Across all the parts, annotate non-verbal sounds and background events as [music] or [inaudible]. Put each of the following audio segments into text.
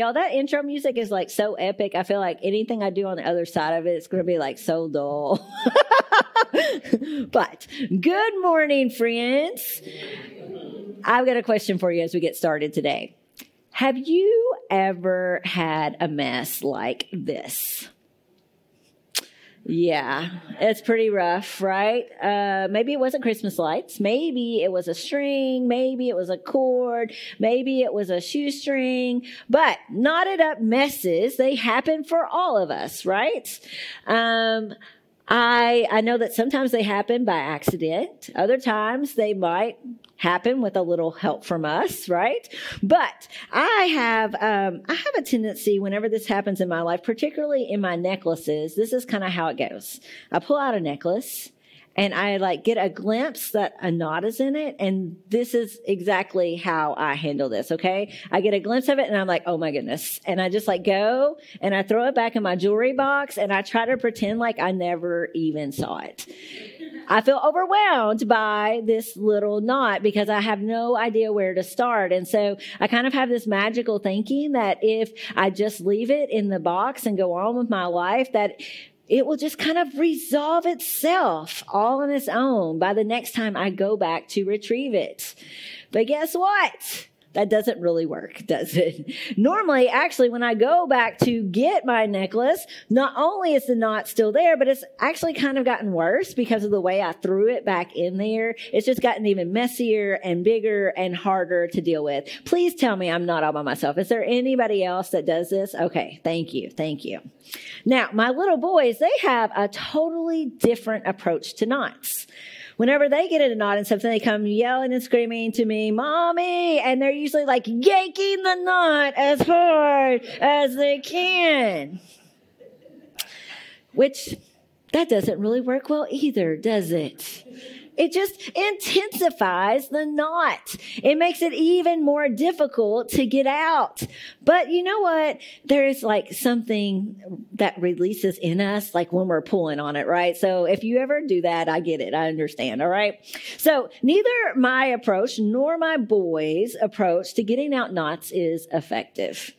Y'all, that intro music is like so epic. I feel like anything I do on the other side of it, it's going to be like so dull. [laughs] but good morning, friends. I've got a question for you as we get started today. Have you ever had a mess like this? Yeah, it's pretty rough, right? Uh, maybe it wasn't Christmas lights. Maybe it was a string. Maybe it was a cord. Maybe it was a shoestring. But knotted up messes, they happen for all of us, right? Um, I, I know that sometimes they happen by accident. Other times they might happen with a little help from us, right? But I have, um, I have a tendency whenever this happens in my life, particularly in my necklaces, this is kind of how it goes. I pull out a necklace and I like get a glimpse that a knot is in it. And this is exactly how I handle this. Okay. I get a glimpse of it and I'm like, oh my goodness. And I just like go and I throw it back in my jewelry box and I try to pretend like I never even saw it. I feel overwhelmed by this little knot because I have no idea where to start. And so I kind of have this magical thinking that if I just leave it in the box and go on with my life, that it will just kind of resolve itself all on its own by the next time I go back to retrieve it. But guess what? That doesn't really work, [laughs] does it? Normally, actually, when I go back to get my necklace, not only is the knot still there, but it's actually kind of gotten worse because of the way I threw it back in there. It's just gotten even messier and bigger and harder to deal with. Please tell me I'm not all by myself. Is there anybody else that does this? Okay. Thank you. Thank you. Now, my little boys, they have a totally different approach to knots whenever they get in a knot and something, they come yelling and screaming to me, mommy. And they're usually like yanking the knot as hard as they can. Which that doesn't really work well either, does it? It just intensifies the knot. It makes it even more difficult to get out. But you know what? There's like something that releases in us, like when we're pulling on it, right? So if you ever do that, I get it. I understand. All right. So neither my approach nor my boys' approach to getting out knots is effective.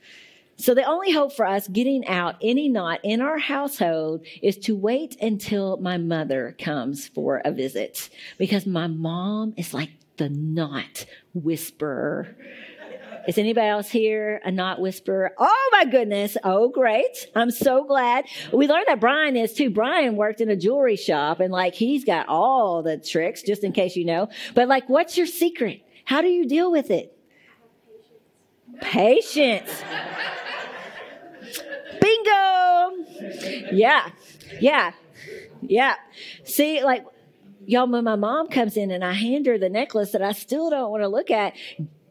So the only hope for us getting out any knot in our household is to wait until my mother comes for a visit because my mom is like the knot whisperer. Is anybody else here a knot whisperer? Oh my goodness. Oh, great. I'm so glad. We learned that Brian is too. Brian worked in a jewelry shop and like he's got all the tricks, just in case you know. But like, what's your secret? How do you deal with it? Patience. Bingo! Yeah, yeah, yeah. See, like, y'all, when my mom comes in and I hand her the necklace that I still don't want to look at,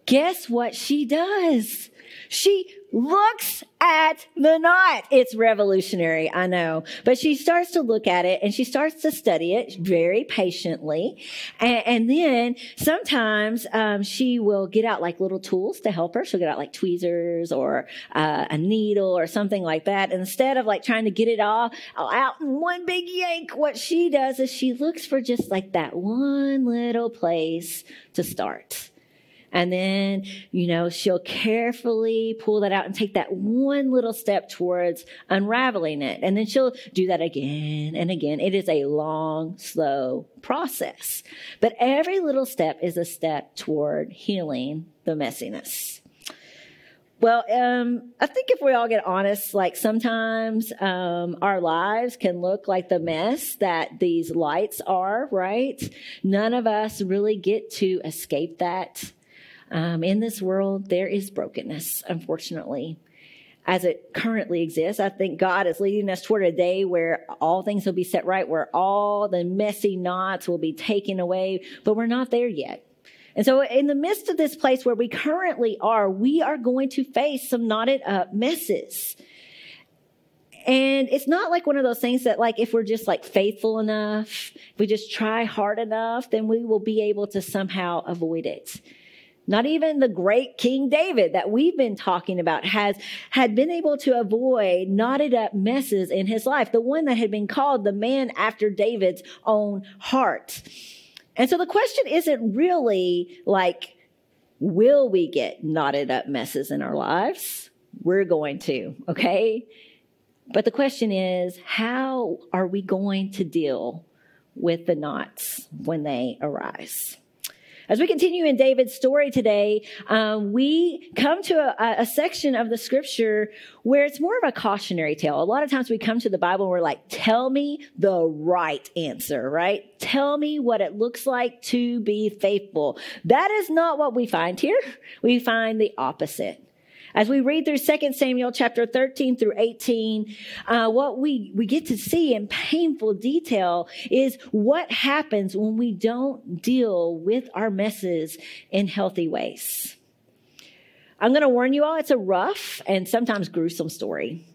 guess what she does? She looks at the knot. It's revolutionary, I know. But she starts to look at it and she starts to study it very patiently. And, and then sometimes um, she will get out like little tools to help her. She'll get out like tweezers or uh, a needle or something like that. And instead of like trying to get it all out in one big yank, what she does is she looks for just like that one little place to start. And then, you know, she'll carefully pull that out and take that one little step towards unraveling it. And then she'll do that again and again. It is a long, slow process. But every little step is a step toward healing the messiness. Well, um, I think if we all get honest, like sometimes um, our lives can look like the mess that these lights are, right? None of us really get to escape that. Um, in this world, there is brokenness, unfortunately, as it currently exists. I think God is leading us toward a day where all things will be set right, where all the messy knots will be taken away, but we're not there yet. And so, in the midst of this place where we currently are, we are going to face some knotted up messes. And it's not like one of those things that, like, if we're just like faithful enough, if we just try hard enough, then we will be able to somehow avoid it. Not even the great King David that we've been talking about has had been able to avoid knotted up messes in his life. The one that had been called the man after David's own heart. And so the question isn't really like, will we get knotted up messes in our lives? We're going to, okay? But the question is, how are we going to deal with the knots when they arise? As we continue in David's story today, um, we come to a, a, section of the scripture where it's more of a cautionary tale. A lot of times we come to the Bible and we're like, tell me the right answer, right? Tell me what it looks like to be faithful. That is not what we find here. We find the opposite. As we read through 2 Samuel chapter 13 through 18, uh, what we, we get to see in painful detail is what happens when we don't deal with our messes in healthy ways. I'm going to warn you all, it's a rough and sometimes gruesome story.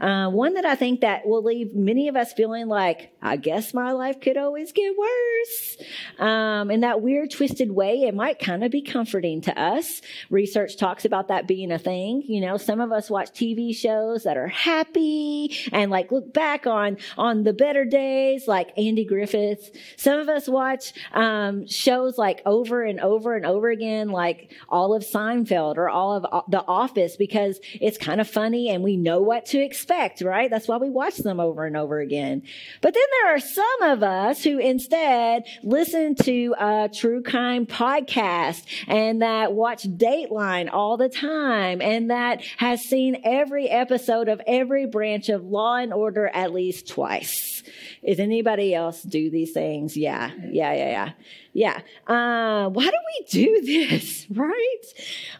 Uh, one that I think that will leave many of us feeling like, I guess my life could always get worse. Um, in that weird, twisted way, it might kind of be comforting to us. Research talks about that being a thing. You know, some of us watch TV shows that are happy and like look back on on the better days, like Andy Griffith. Some of us watch um, shows like over and over and over again, like all of Seinfeld or all of The Office, because it's kind of funny and we know what to expect, right? That's why we watch them over and over again. But then there are some of us who instead listen to a true crime podcast and that watch Dateline all the time and that has seen every episode of every branch of Law and Order at least twice. Is anybody else do these things? Yeah, yeah, yeah, yeah. Yeah. Uh, why do we do [laughs] this, right?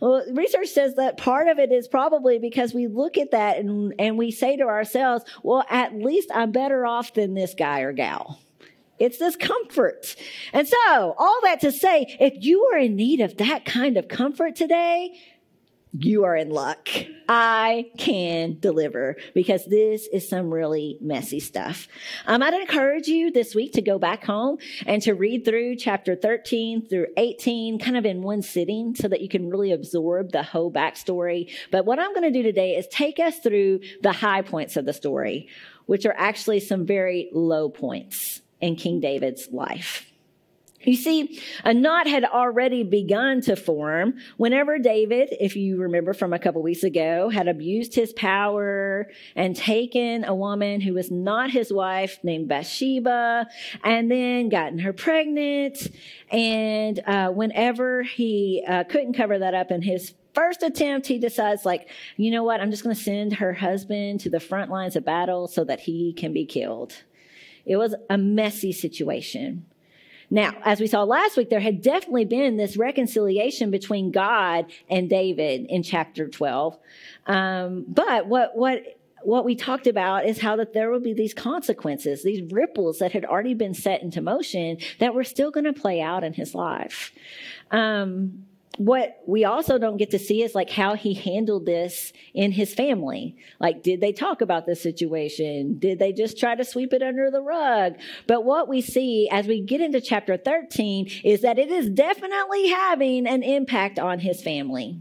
Well, research says that part of it is probably because we look at that and, and we say to ourselves, well, at least I'm better off than this guy or gal. It's this comfort. And so, all that to say, if you are in need of that kind of comfort today, you are in luck. I can deliver because this is some really messy stuff. Um, I'd encourage you this week to go back home and to read through chapter 13 through 18 kind of in one sitting so that you can really absorb the whole backstory. But what I'm going to do today is take us through the high points of the story, which are actually some very low points in King David's life. You see, a knot had already begun to form whenever David, if you remember from a couple weeks ago, had abused his power and taken a woman who was not his wife named Bathsheba and then gotten her pregnant. And uh, whenever he uh, couldn't cover that up in his first attempt, he decides, like, you know what? I'm just going to send her husband to the front lines of battle so that he can be killed. It was a messy situation. Now, as we saw last week, there had definitely been this reconciliation between God and David in chapter 12. Um, but what, what, what we talked about is how that there would be these consequences, these ripples that had already been set into motion that were still going to play out in his life. Um, what we also don't get to see is like how he handled this in his family. Like, did they talk about this situation? Did they just try to sweep it under the rug? But what we see as we get into chapter 13 is that it is definitely having an impact on his family.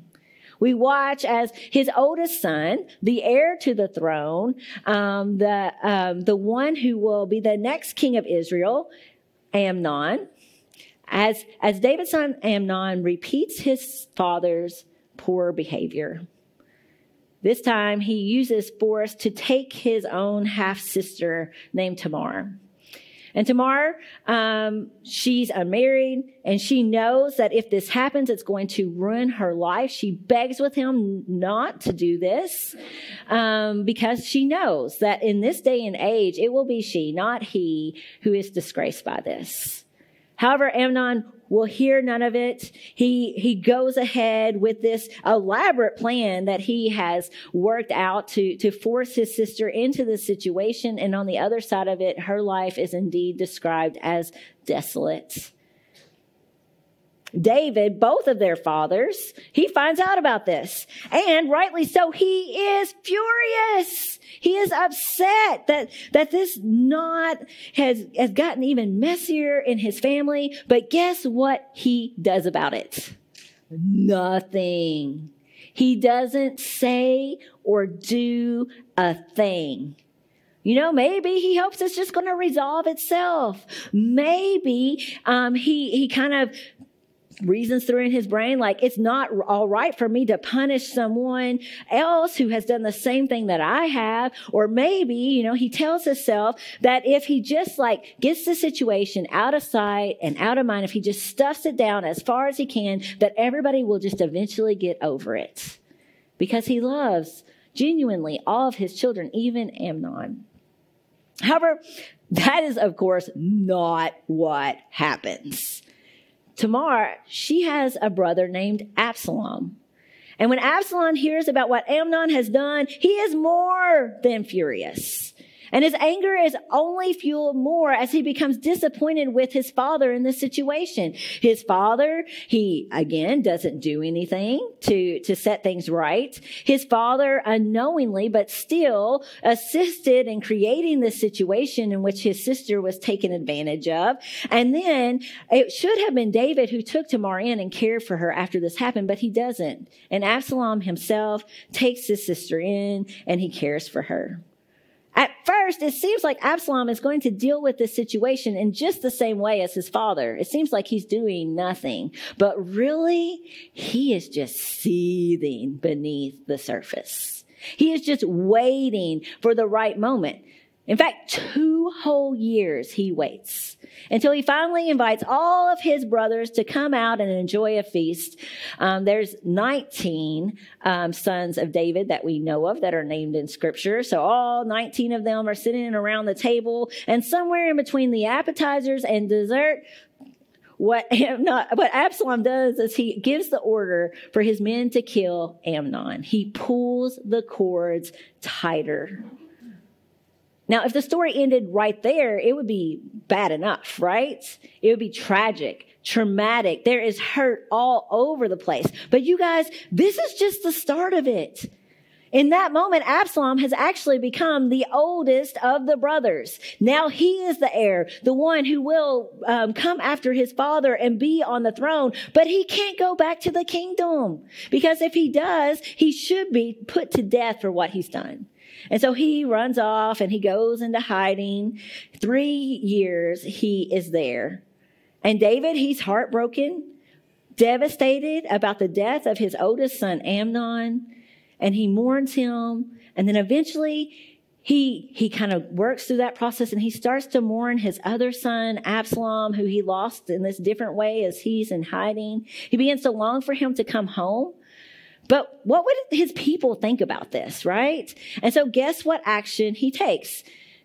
We watch as his oldest son, the heir to the throne, um, the um, the one who will be the next king of Israel, Amnon, as, as David's Amnon repeats his father's poor behavior. This time he uses force to take his own half sister named Tamar. And Tamar, um, she's unmarried and she knows that if this happens, it's going to ruin her life. She begs with him not to do this um, because she knows that in this day and age, it will be she, not he, who is disgraced by this. However, Amnon will hear none of it. He, he goes ahead with this elaborate plan that he has worked out to, to force his sister into this situation. And on the other side of it, her life is indeed described as desolate. David, both of their fathers, he finds out about this. And rightly so, he is furious. He is upset that, that this knot has, has gotten even messier in his family. But guess what he does about it? Nothing. He doesn't say or do a thing. You know, maybe he hopes it's just going to resolve itself. Maybe um, he he kind of reasons through in his brain like it's not all right for me to punish someone else who has done the same thing that I have. Or maybe you know he tells himself that if he just like gets the situation out of sight and out of mind if he just stuffs it down as far as he can that everybody will just eventually get over it. Because he loves genuinely all of his children even Amnon. However that is of course not what happens Tamar, she has a brother named Absalom. And when Absalom hears about what Amnon has done, he is more than furious. And his anger is only fueled more as he becomes disappointed with his father in this situation. His father, he again doesn't do anything to, to set things right. His father unknowingly, but still assisted in creating this situation in which his sister was taken advantage of. And then it should have been David who took Tamar in and cared for her after this happened, but he doesn't. And Absalom himself takes his sister in and he cares for her. At first, it seems like Absalom is going to deal with this situation in just the same way as his father. It seems like he's doing nothing, but really, he is just seething beneath the surface. He is just waiting for the right moment. In fact, two whole years he waits until he finally invites all of his brothers to come out and enjoy a feast. Um, there's 19 um, sons of David that we know of that are named in scripture. So all 19 of them are sitting around the table and somewhere in between the appetizers and dessert, what, [laughs] not, what Absalom does is he gives the order for his men to kill Amnon. He pulls the cords tighter. Now, if the story ended right there, it would be bad enough, right? It would be tragic, traumatic. There is hurt all over the place. But you guys, this is just the start of it. In that moment, Absalom has actually become the oldest of the brothers. Now he is the heir, the one who will um, come after his father and be on the throne. But he can't go back to the kingdom because if he does, he should be put to death for what he's done. And so he runs off and he goes into hiding. Three years he is there. And David, he's heartbroken, devastated about the death of his oldest son, Amnon, and he mourns him. And then eventually he, he kind of works through that process and he starts to mourn his other son, Absalom, who he lost in this different way as he's in hiding. He begins to long for him to come home. But what would his people think about this, right? And so guess what action he takes?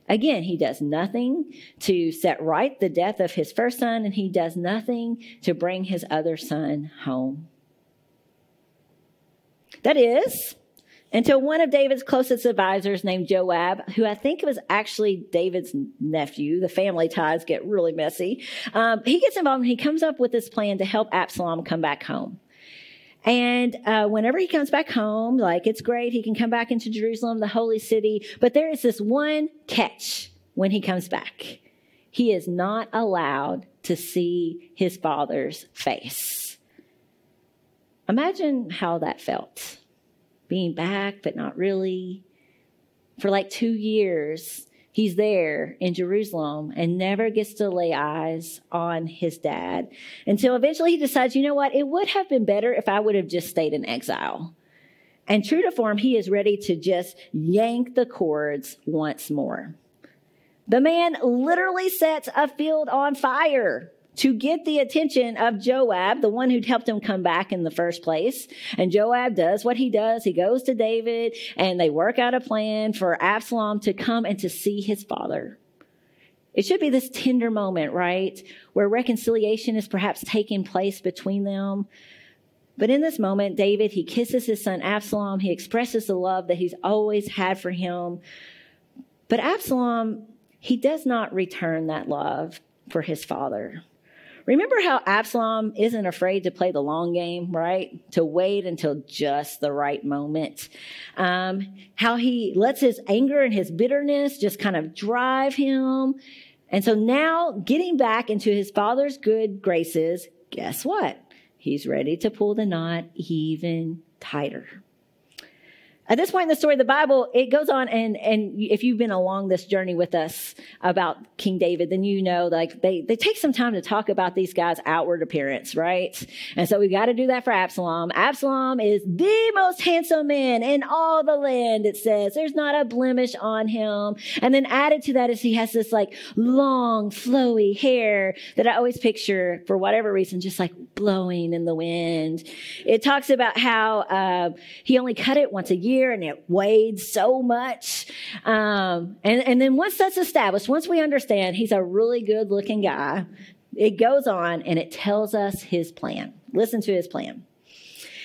Again, he does nothing to set right the death of his first son, and he does nothing to bring his other son home. That is, until one of David's closest advisors named Joab, who I think was actually David's nephew, the family ties get really messy, um, he gets involved and he comes up with this plan to help Absalom come back home. And uh, whenever he comes back home, like it's great, he can come back into Jerusalem, the holy city. But there is this one catch when he comes back he is not allowed to see his father's face. Imagine how that felt being back, but not really. For like two years, he's there in Jerusalem and never gets to lay eyes on his dad until eventually he decides, you know what? It would have been better if I would have just stayed in exile. And true to form, he is ready to just yank the cords once more. The man literally sets a field on fire to get the attention of Joab, the one who'd helped him come back in the first place. And Joab does what he does. He goes to David and they work out a plan for Absalom to come and to see his father. It should be this tender moment, right? Where reconciliation is perhaps taking place between them. But in this moment, David, he kisses his son Absalom. He expresses the love that he's always had for him. But Absalom, he does not return that love for his father. Remember how Absalom isn't afraid to play the long game, right? To wait until just the right moment. Um, how he lets his anger and his bitterness just kind of drive him. And so now getting back into his father's good graces, guess what? He's ready to pull the knot even tighter. At this point in the story of the Bible, it goes on, and and if you've been along this journey with us about King David, then you know like they they take some time to talk about these guys' outward appearance, right? And so we've got to do that for Absalom. Absalom is the most handsome man in all the land. It says there's not a blemish on him, and then added to that is he has this like long, flowy hair that I always picture for whatever reason, just like blowing in the wind. It talks about how uh, he only cut it once a year and it weighed so much. Um, and, and then once that's established, once we understand he's a really good looking guy, it goes on and it tells us his plan. Listen to his plan.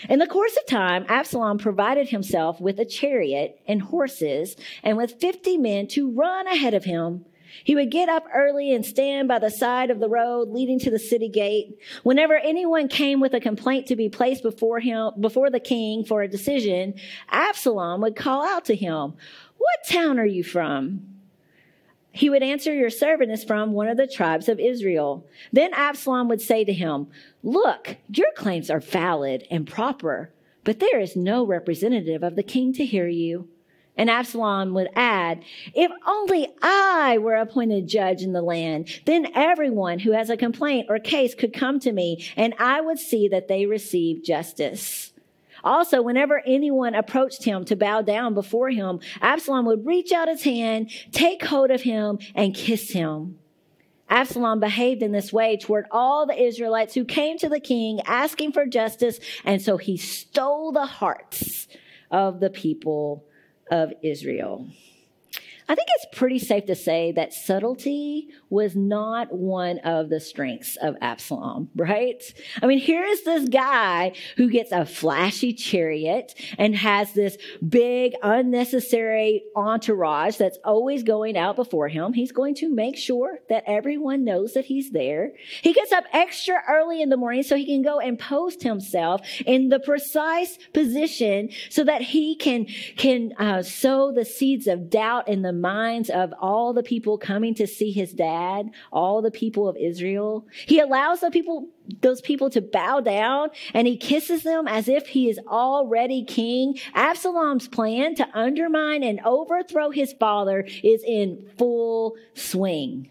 In the course of time, Absalom provided himself with a chariot and horses and with 50 men to run ahead of him he would get up early and stand by the side of the road leading to the city gate. Whenever anyone came with a complaint to be placed before him, before the king for a decision, Absalom would call out to him, What town are you from? He would answer, Your servant is from one of the tribes of Israel. Then Absalom would say to him, Look, your claims are valid and proper, but there is no representative of the king to hear you. And Absalom would add, if only I were appointed judge in the land, then everyone who has a complaint or case could come to me and I would see that they receive justice. Also, whenever anyone approached him to bow down before him, Absalom would reach out his hand, take hold of him, and kiss him. Absalom behaved in this way toward all the Israelites who came to the king asking for justice, and so he stole the hearts of the people of Israel. I think it's pretty safe to say that subtlety was not one of the strengths of Absalom, right? I mean, here is this guy who gets a flashy chariot and has this big, unnecessary entourage that's always going out before him. He's going to make sure that everyone knows that he's there. He gets up extra early in the morning so he can go and post himself in the precise position so that he can, can uh, sow the seeds of doubt in the minds of all the people coming to see his dad, all the people of Israel. He allows the people, those people to bow down and he kisses them as if he is already king. Absalom's plan to undermine and overthrow his father is in full swing.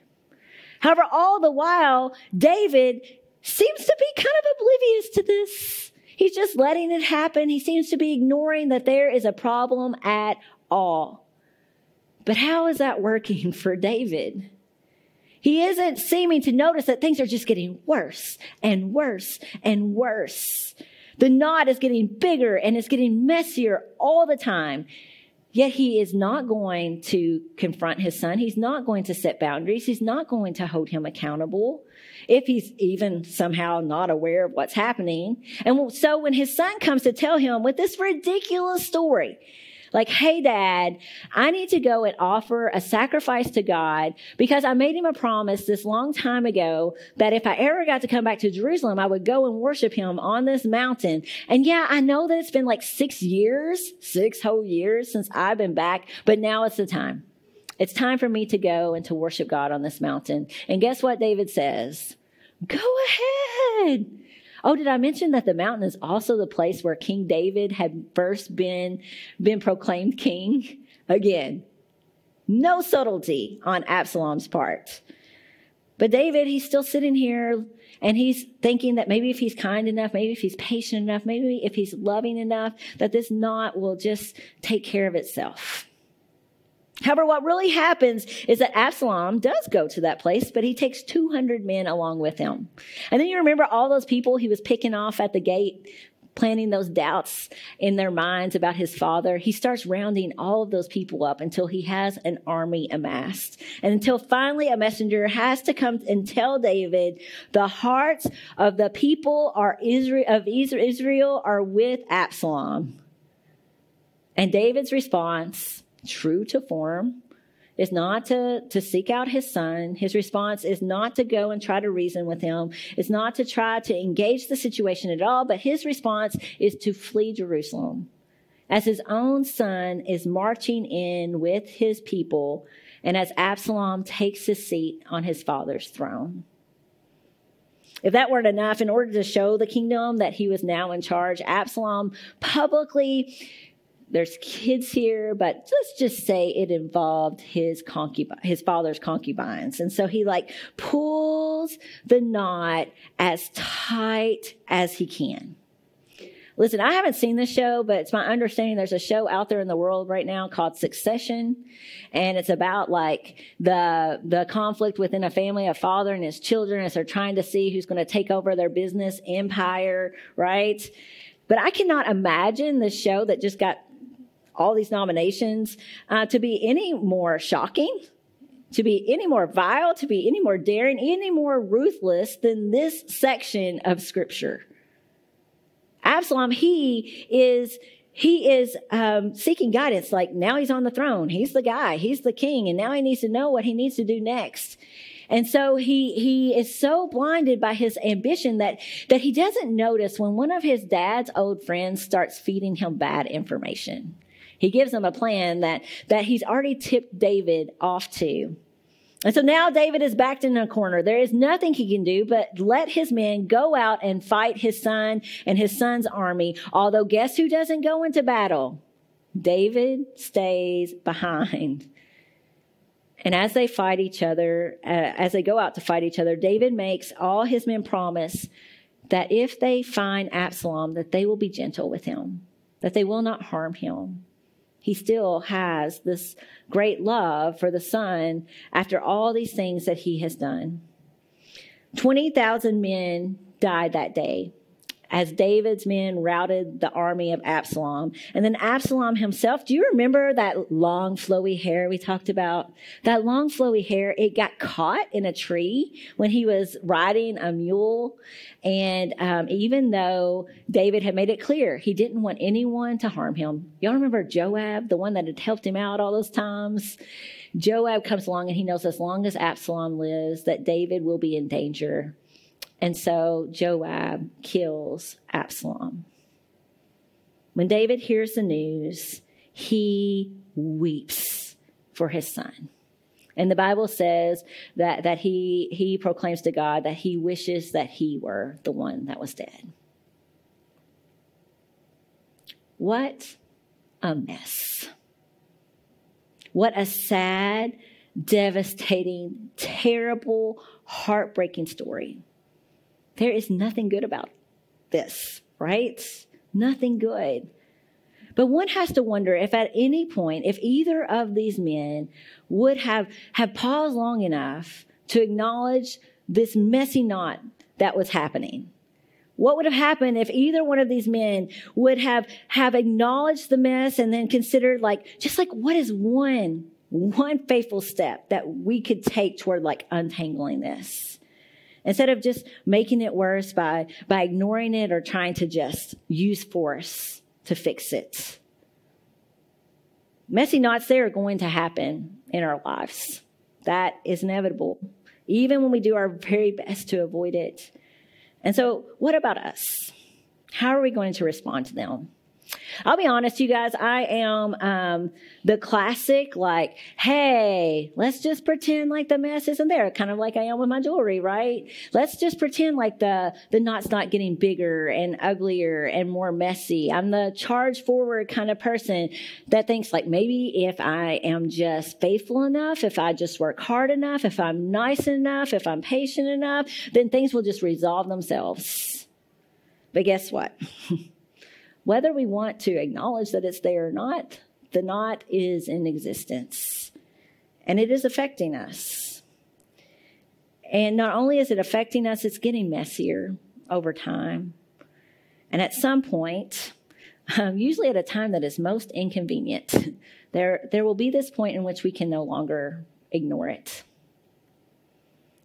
However, all the while, David seems to be kind of oblivious to this. He's just letting it happen. He seems to be ignoring that there is a problem at all. But how is that working [laughs] for David? He isn't seeming to notice that things are just getting worse and worse and worse. The knot is getting bigger and it's getting messier all the time. Yet he is not going to confront his son. He's not going to set boundaries. He's not going to hold him accountable if he's even somehow not aware of what's happening. And so when his son comes to tell him with this ridiculous story, like, hey, dad, I need to go and offer a sacrifice to God because I made him a promise this long time ago that if I ever got to come back to Jerusalem, I would go and worship him on this mountain. And yeah, I know that it's been like six years, six whole years since I've been back, but now it's the time. It's time for me to go and to worship God on this mountain. And guess what David says? Go ahead. Oh, did I mention that the mountain is also the place where King David had first been, been proclaimed king? Again, no subtlety on Absalom's part. But David, he's still sitting here and he's thinking that maybe if he's kind enough, maybe if he's patient enough, maybe if he's loving enough, that this knot will just take care of itself. However, what really happens is that Absalom does go to that place, but he takes 200 men along with him. And then you remember all those people he was picking off at the gate, planting those doubts in their minds about his father. He starts rounding all of those people up until he has an army amassed. And until finally a messenger has to come and tell David, the hearts of the people are Israel, of Israel are with Absalom. And David's response true to form, is not to, to seek out his son. His response is not to go and try to reason with him. It's not to try to engage the situation at all, but his response is to flee Jerusalem. As his own son is marching in with his people, and as Absalom takes his seat on his father's throne. If that weren't enough, in order to show the kingdom that he was now in charge, Absalom publicly there's kids here, but let's just say it involved his concubine, his father's concubines. And so he like pulls the knot as tight as he can. Listen, I haven't seen this show, but it's my understanding there's a show out there in the world right now called Succession. And it's about like the, the conflict within a family, a father and his children as they're trying to see who's going to take over their business empire, right? But I cannot imagine the show that just got all these nominations uh, to be any more shocking, to be any more vile, to be any more daring, any more ruthless than this section of scripture. Absalom, he is he is um, seeking guidance. Like now he's on the throne. He's the guy. He's the king, and now he needs to know what he needs to do next. And so he he is so blinded by his ambition that that he doesn't notice when one of his dad's old friends starts feeding him bad information. He gives him a plan that that he's already tipped David off to. And so now David is backed in a corner. There is nothing he can do but let his men go out and fight his son and his son's army. Although, guess who doesn't go into battle? David stays behind. And as they fight each other, uh, as they go out to fight each other, David makes all his men promise that if they find Absalom, that they will be gentle with him, that they will not harm him he still has this great love for the son after all these things that he has done. 20,000 men died that day as David's men routed the army of Absalom. And then Absalom himself, do you remember that long flowy hair we talked about? That long flowy hair, it got caught in a tree when he was riding a mule. And um, even though David had made it clear he didn't want anyone to harm him, y'all remember Joab, the one that had helped him out all those times? Joab comes along and he knows as long as Absalom lives that David will be in danger. And so Joab kills Absalom. When David hears the news, he weeps for his son. And the Bible says that, that he, he proclaims to God that he wishes that he were the one that was dead. What a mess. What a sad, devastating, terrible, heartbreaking story. There is nothing good about this, right? Nothing good. But one has to wonder if at any point, if either of these men would have, have paused long enough to acknowledge this messy knot that was happening. What would have happened if either one of these men would have, have acknowledged the mess and then considered like, just like what is one, one faithful step that we could take toward like untangling this? Instead of just making it worse by, by ignoring it or trying to just use force to fix it. Messy knots, they are going to happen in our lives. That is inevitable, even when we do our very best to avoid it. And so, what about us? How are we going to respond to them? I'll be honest, you guys, I am um, the classic, like, hey, let's just pretend like the mess isn't there, kind of like I am with my jewelry, right? Let's just pretend like the, the knot's not getting bigger and uglier and more messy. I'm the charge forward kind of person that thinks, like, maybe if I am just faithful enough, if I just work hard enough, if I'm nice enough, if I'm patient enough, then things will just resolve themselves. But guess what? [laughs] Whether we want to acknowledge that it's there or not, the knot is in existence and it is affecting us. And not only is it affecting us, it's getting messier over time. And at some point, um, usually at a time that is most inconvenient, [laughs] there, there will be this point in which we can no longer ignore it.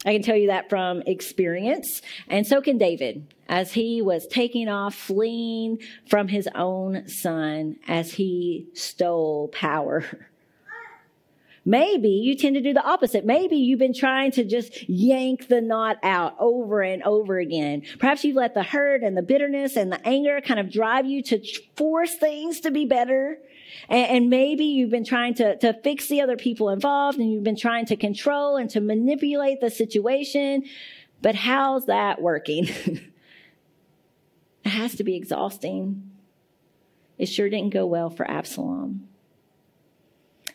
I can tell you that from experience. And so can David as he was taking off, fleeing from his own son as he stole power. [laughs] Maybe you tend to do the opposite. Maybe you've been trying to just yank the knot out over and over again. Perhaps you've let the hurt and the bitterness and the anger kind of drive you to force things to be better. And, and maybe you've been trying to, to fix the other people involved and you've been trying to control and to manipulate the situation. But how's that working? [laughs] it has to be exhausting. it sure didn't go well for Absalom.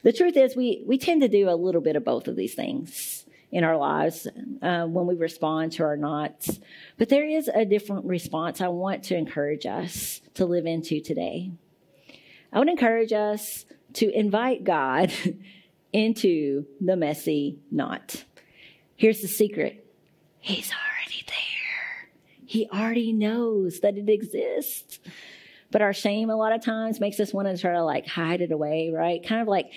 The truth is, we, we tend to do a little bit of both of these things in our lives uh, when we respond to our knots. But there is a different response I want to encourage us to live into today. I would encourage us to invite God [laughs] into the messy knot. Here's the secret He's already there, He already knows that it exists. But our shame, a lot of times, makes us want to try to like hide it away, right? Kind of like,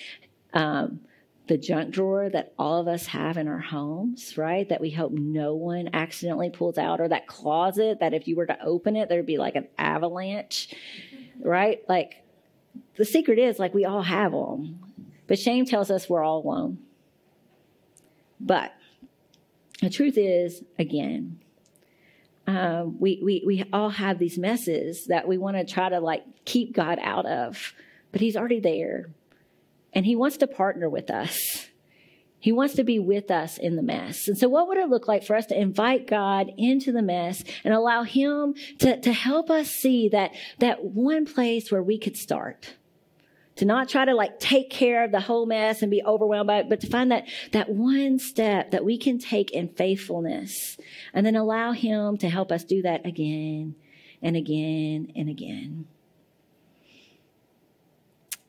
um, the junk drawer that all of us have in our homes, right? That we hope no one accidentally pulls out, or that closet that if you were to open it, there'd be like an avalanche, right? Like the secret is like we all have them, but shame tells us we're all alone. But the truth is, again, um, we, we, we all have these messes that we want to try to like keep God out of, but He's already there and He wants to partner with us. He wants to be with us in the mess. And so, what would it look like for us to invite God into the mess and allow Him to, to help us see that, that one place where we could start? To not try to like take care of the whole mess and be overwhelmed by it, but to find that, that one step that we can take in faithfulness and then allow Him to help us do that again and again and again.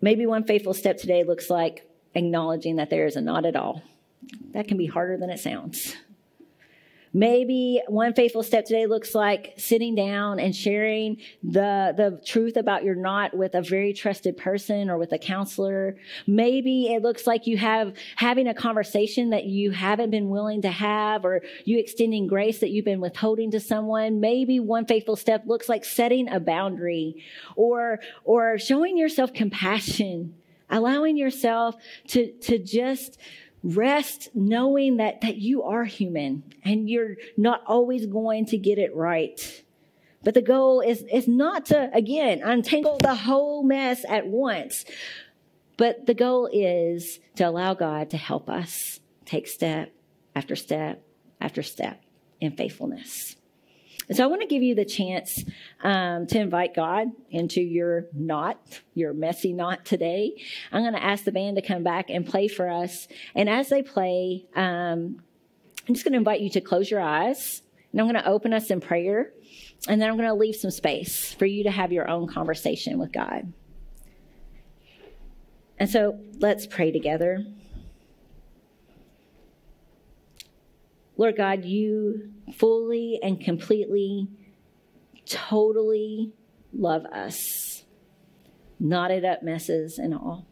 Maybe one faithful step today looks like acknowledging that there is a knot at all. That can be harder than it sounds. Maybe one faithful step today looks like sitting down and sharing the, the truth about your knot with a very trusted person or with a counselor. Maybe it looks like you have having a conversation that you haven't been willing to have or you extending grace that you've been withholding to someone. Maybe one faithful step looks like setting a boundary or, or showing yourself compassion, allowing yourself to, to just Rest knowing that, that you are human and you're not always going to get it right. But the goal is, is not to, again, untangle the whole mess at once. But the goal is to allow God to help us take step after step after step in faithfulness. So I want to give you the chance um, to invite God into your knot, your messy knot today. I'm going to ask the band to come back and play for us. And as they play, um, I'm just going to invite you to close your eyes. And I'm going to open us in prayer. And then I'm going to leave some space for you to have your own conversation with God. And so let's pray together. Lord God, you fully and completely, totally love us, knotted up messes and all.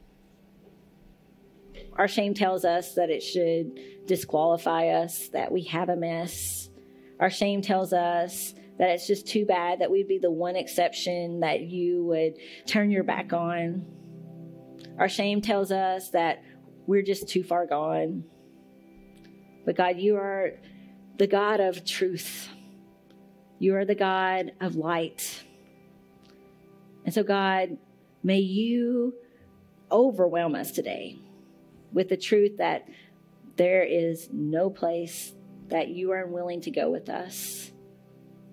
Our shame tells us that it should disqualify us, that we have a mess. Our shame tells us that it's just too bad that we'd be the one exception that you would turn your back on. Our shame tells us that we're just too far gone. But God, you are the God of truth. You are the God of light. And so, God, may you overwhelm us today with the truth that there is no place that you are unwilling to go with us,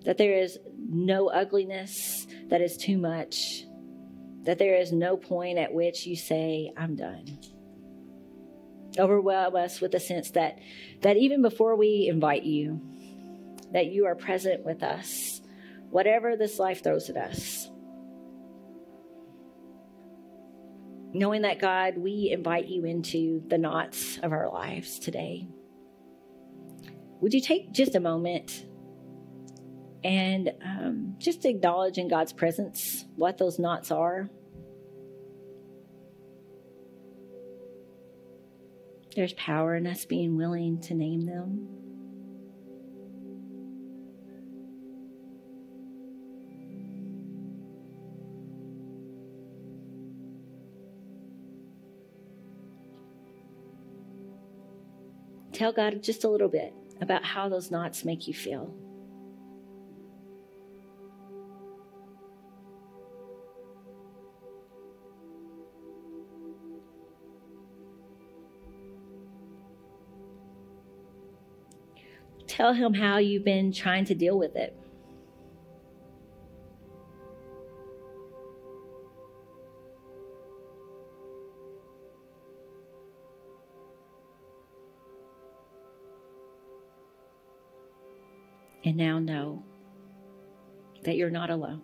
that there is no ugliness that is too much, that there is no point at which you say, I'm done overwhelm us with a sense that that even before we invite you that you are present with us whatever this life throws at us. Knowing that god we invite you into the knots of our lives today. Would you take just a moment and um, just acknowledge in god's presence what those knots are There's power in us being willing to name them. Tell God just a little bit about how those knots make you feel. tell him how you've been trying to deal with it. And now know that you're not alone,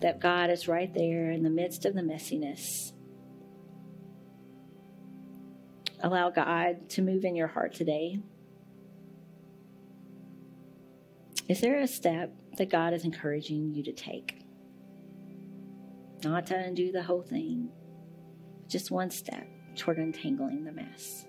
that God is right there in the midst of the messiness. Allow God to move in your heart today. Is there a step that God is encouraging you to take? Not to undo the whole thing, just one step toward untangling the mess.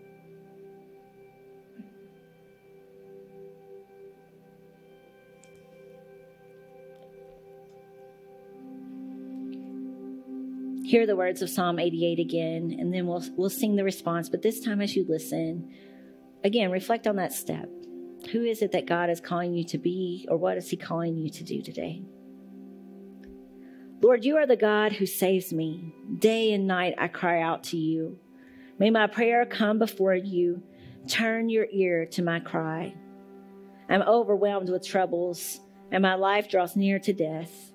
Hear the words of Psalm 88 again, and then we'll, we'll sing the response. But this time, as you listen, again, reflect on that step. Who is it that God is calling you to be, or what is He calling you to do today? Lord, you are the God who saves me. Day and night I cry out to you. May my prayer come before you. Turn your ear to my cry. I'm overwhelmed with troubles, and my life draws near to death.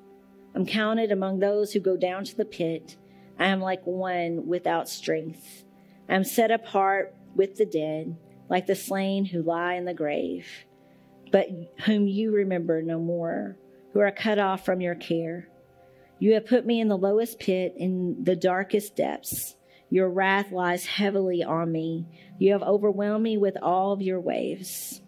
I'm counted among those who go down to the pit. I am like one without strength. I am set apart with the dead like the slain who lie in the grave, but whom you remember no more, who are cut off from your care. You have put me in the lowest pit, in the darkest depths. Your wrath lies heavily on me. You have overwhelmed me with all of your waves.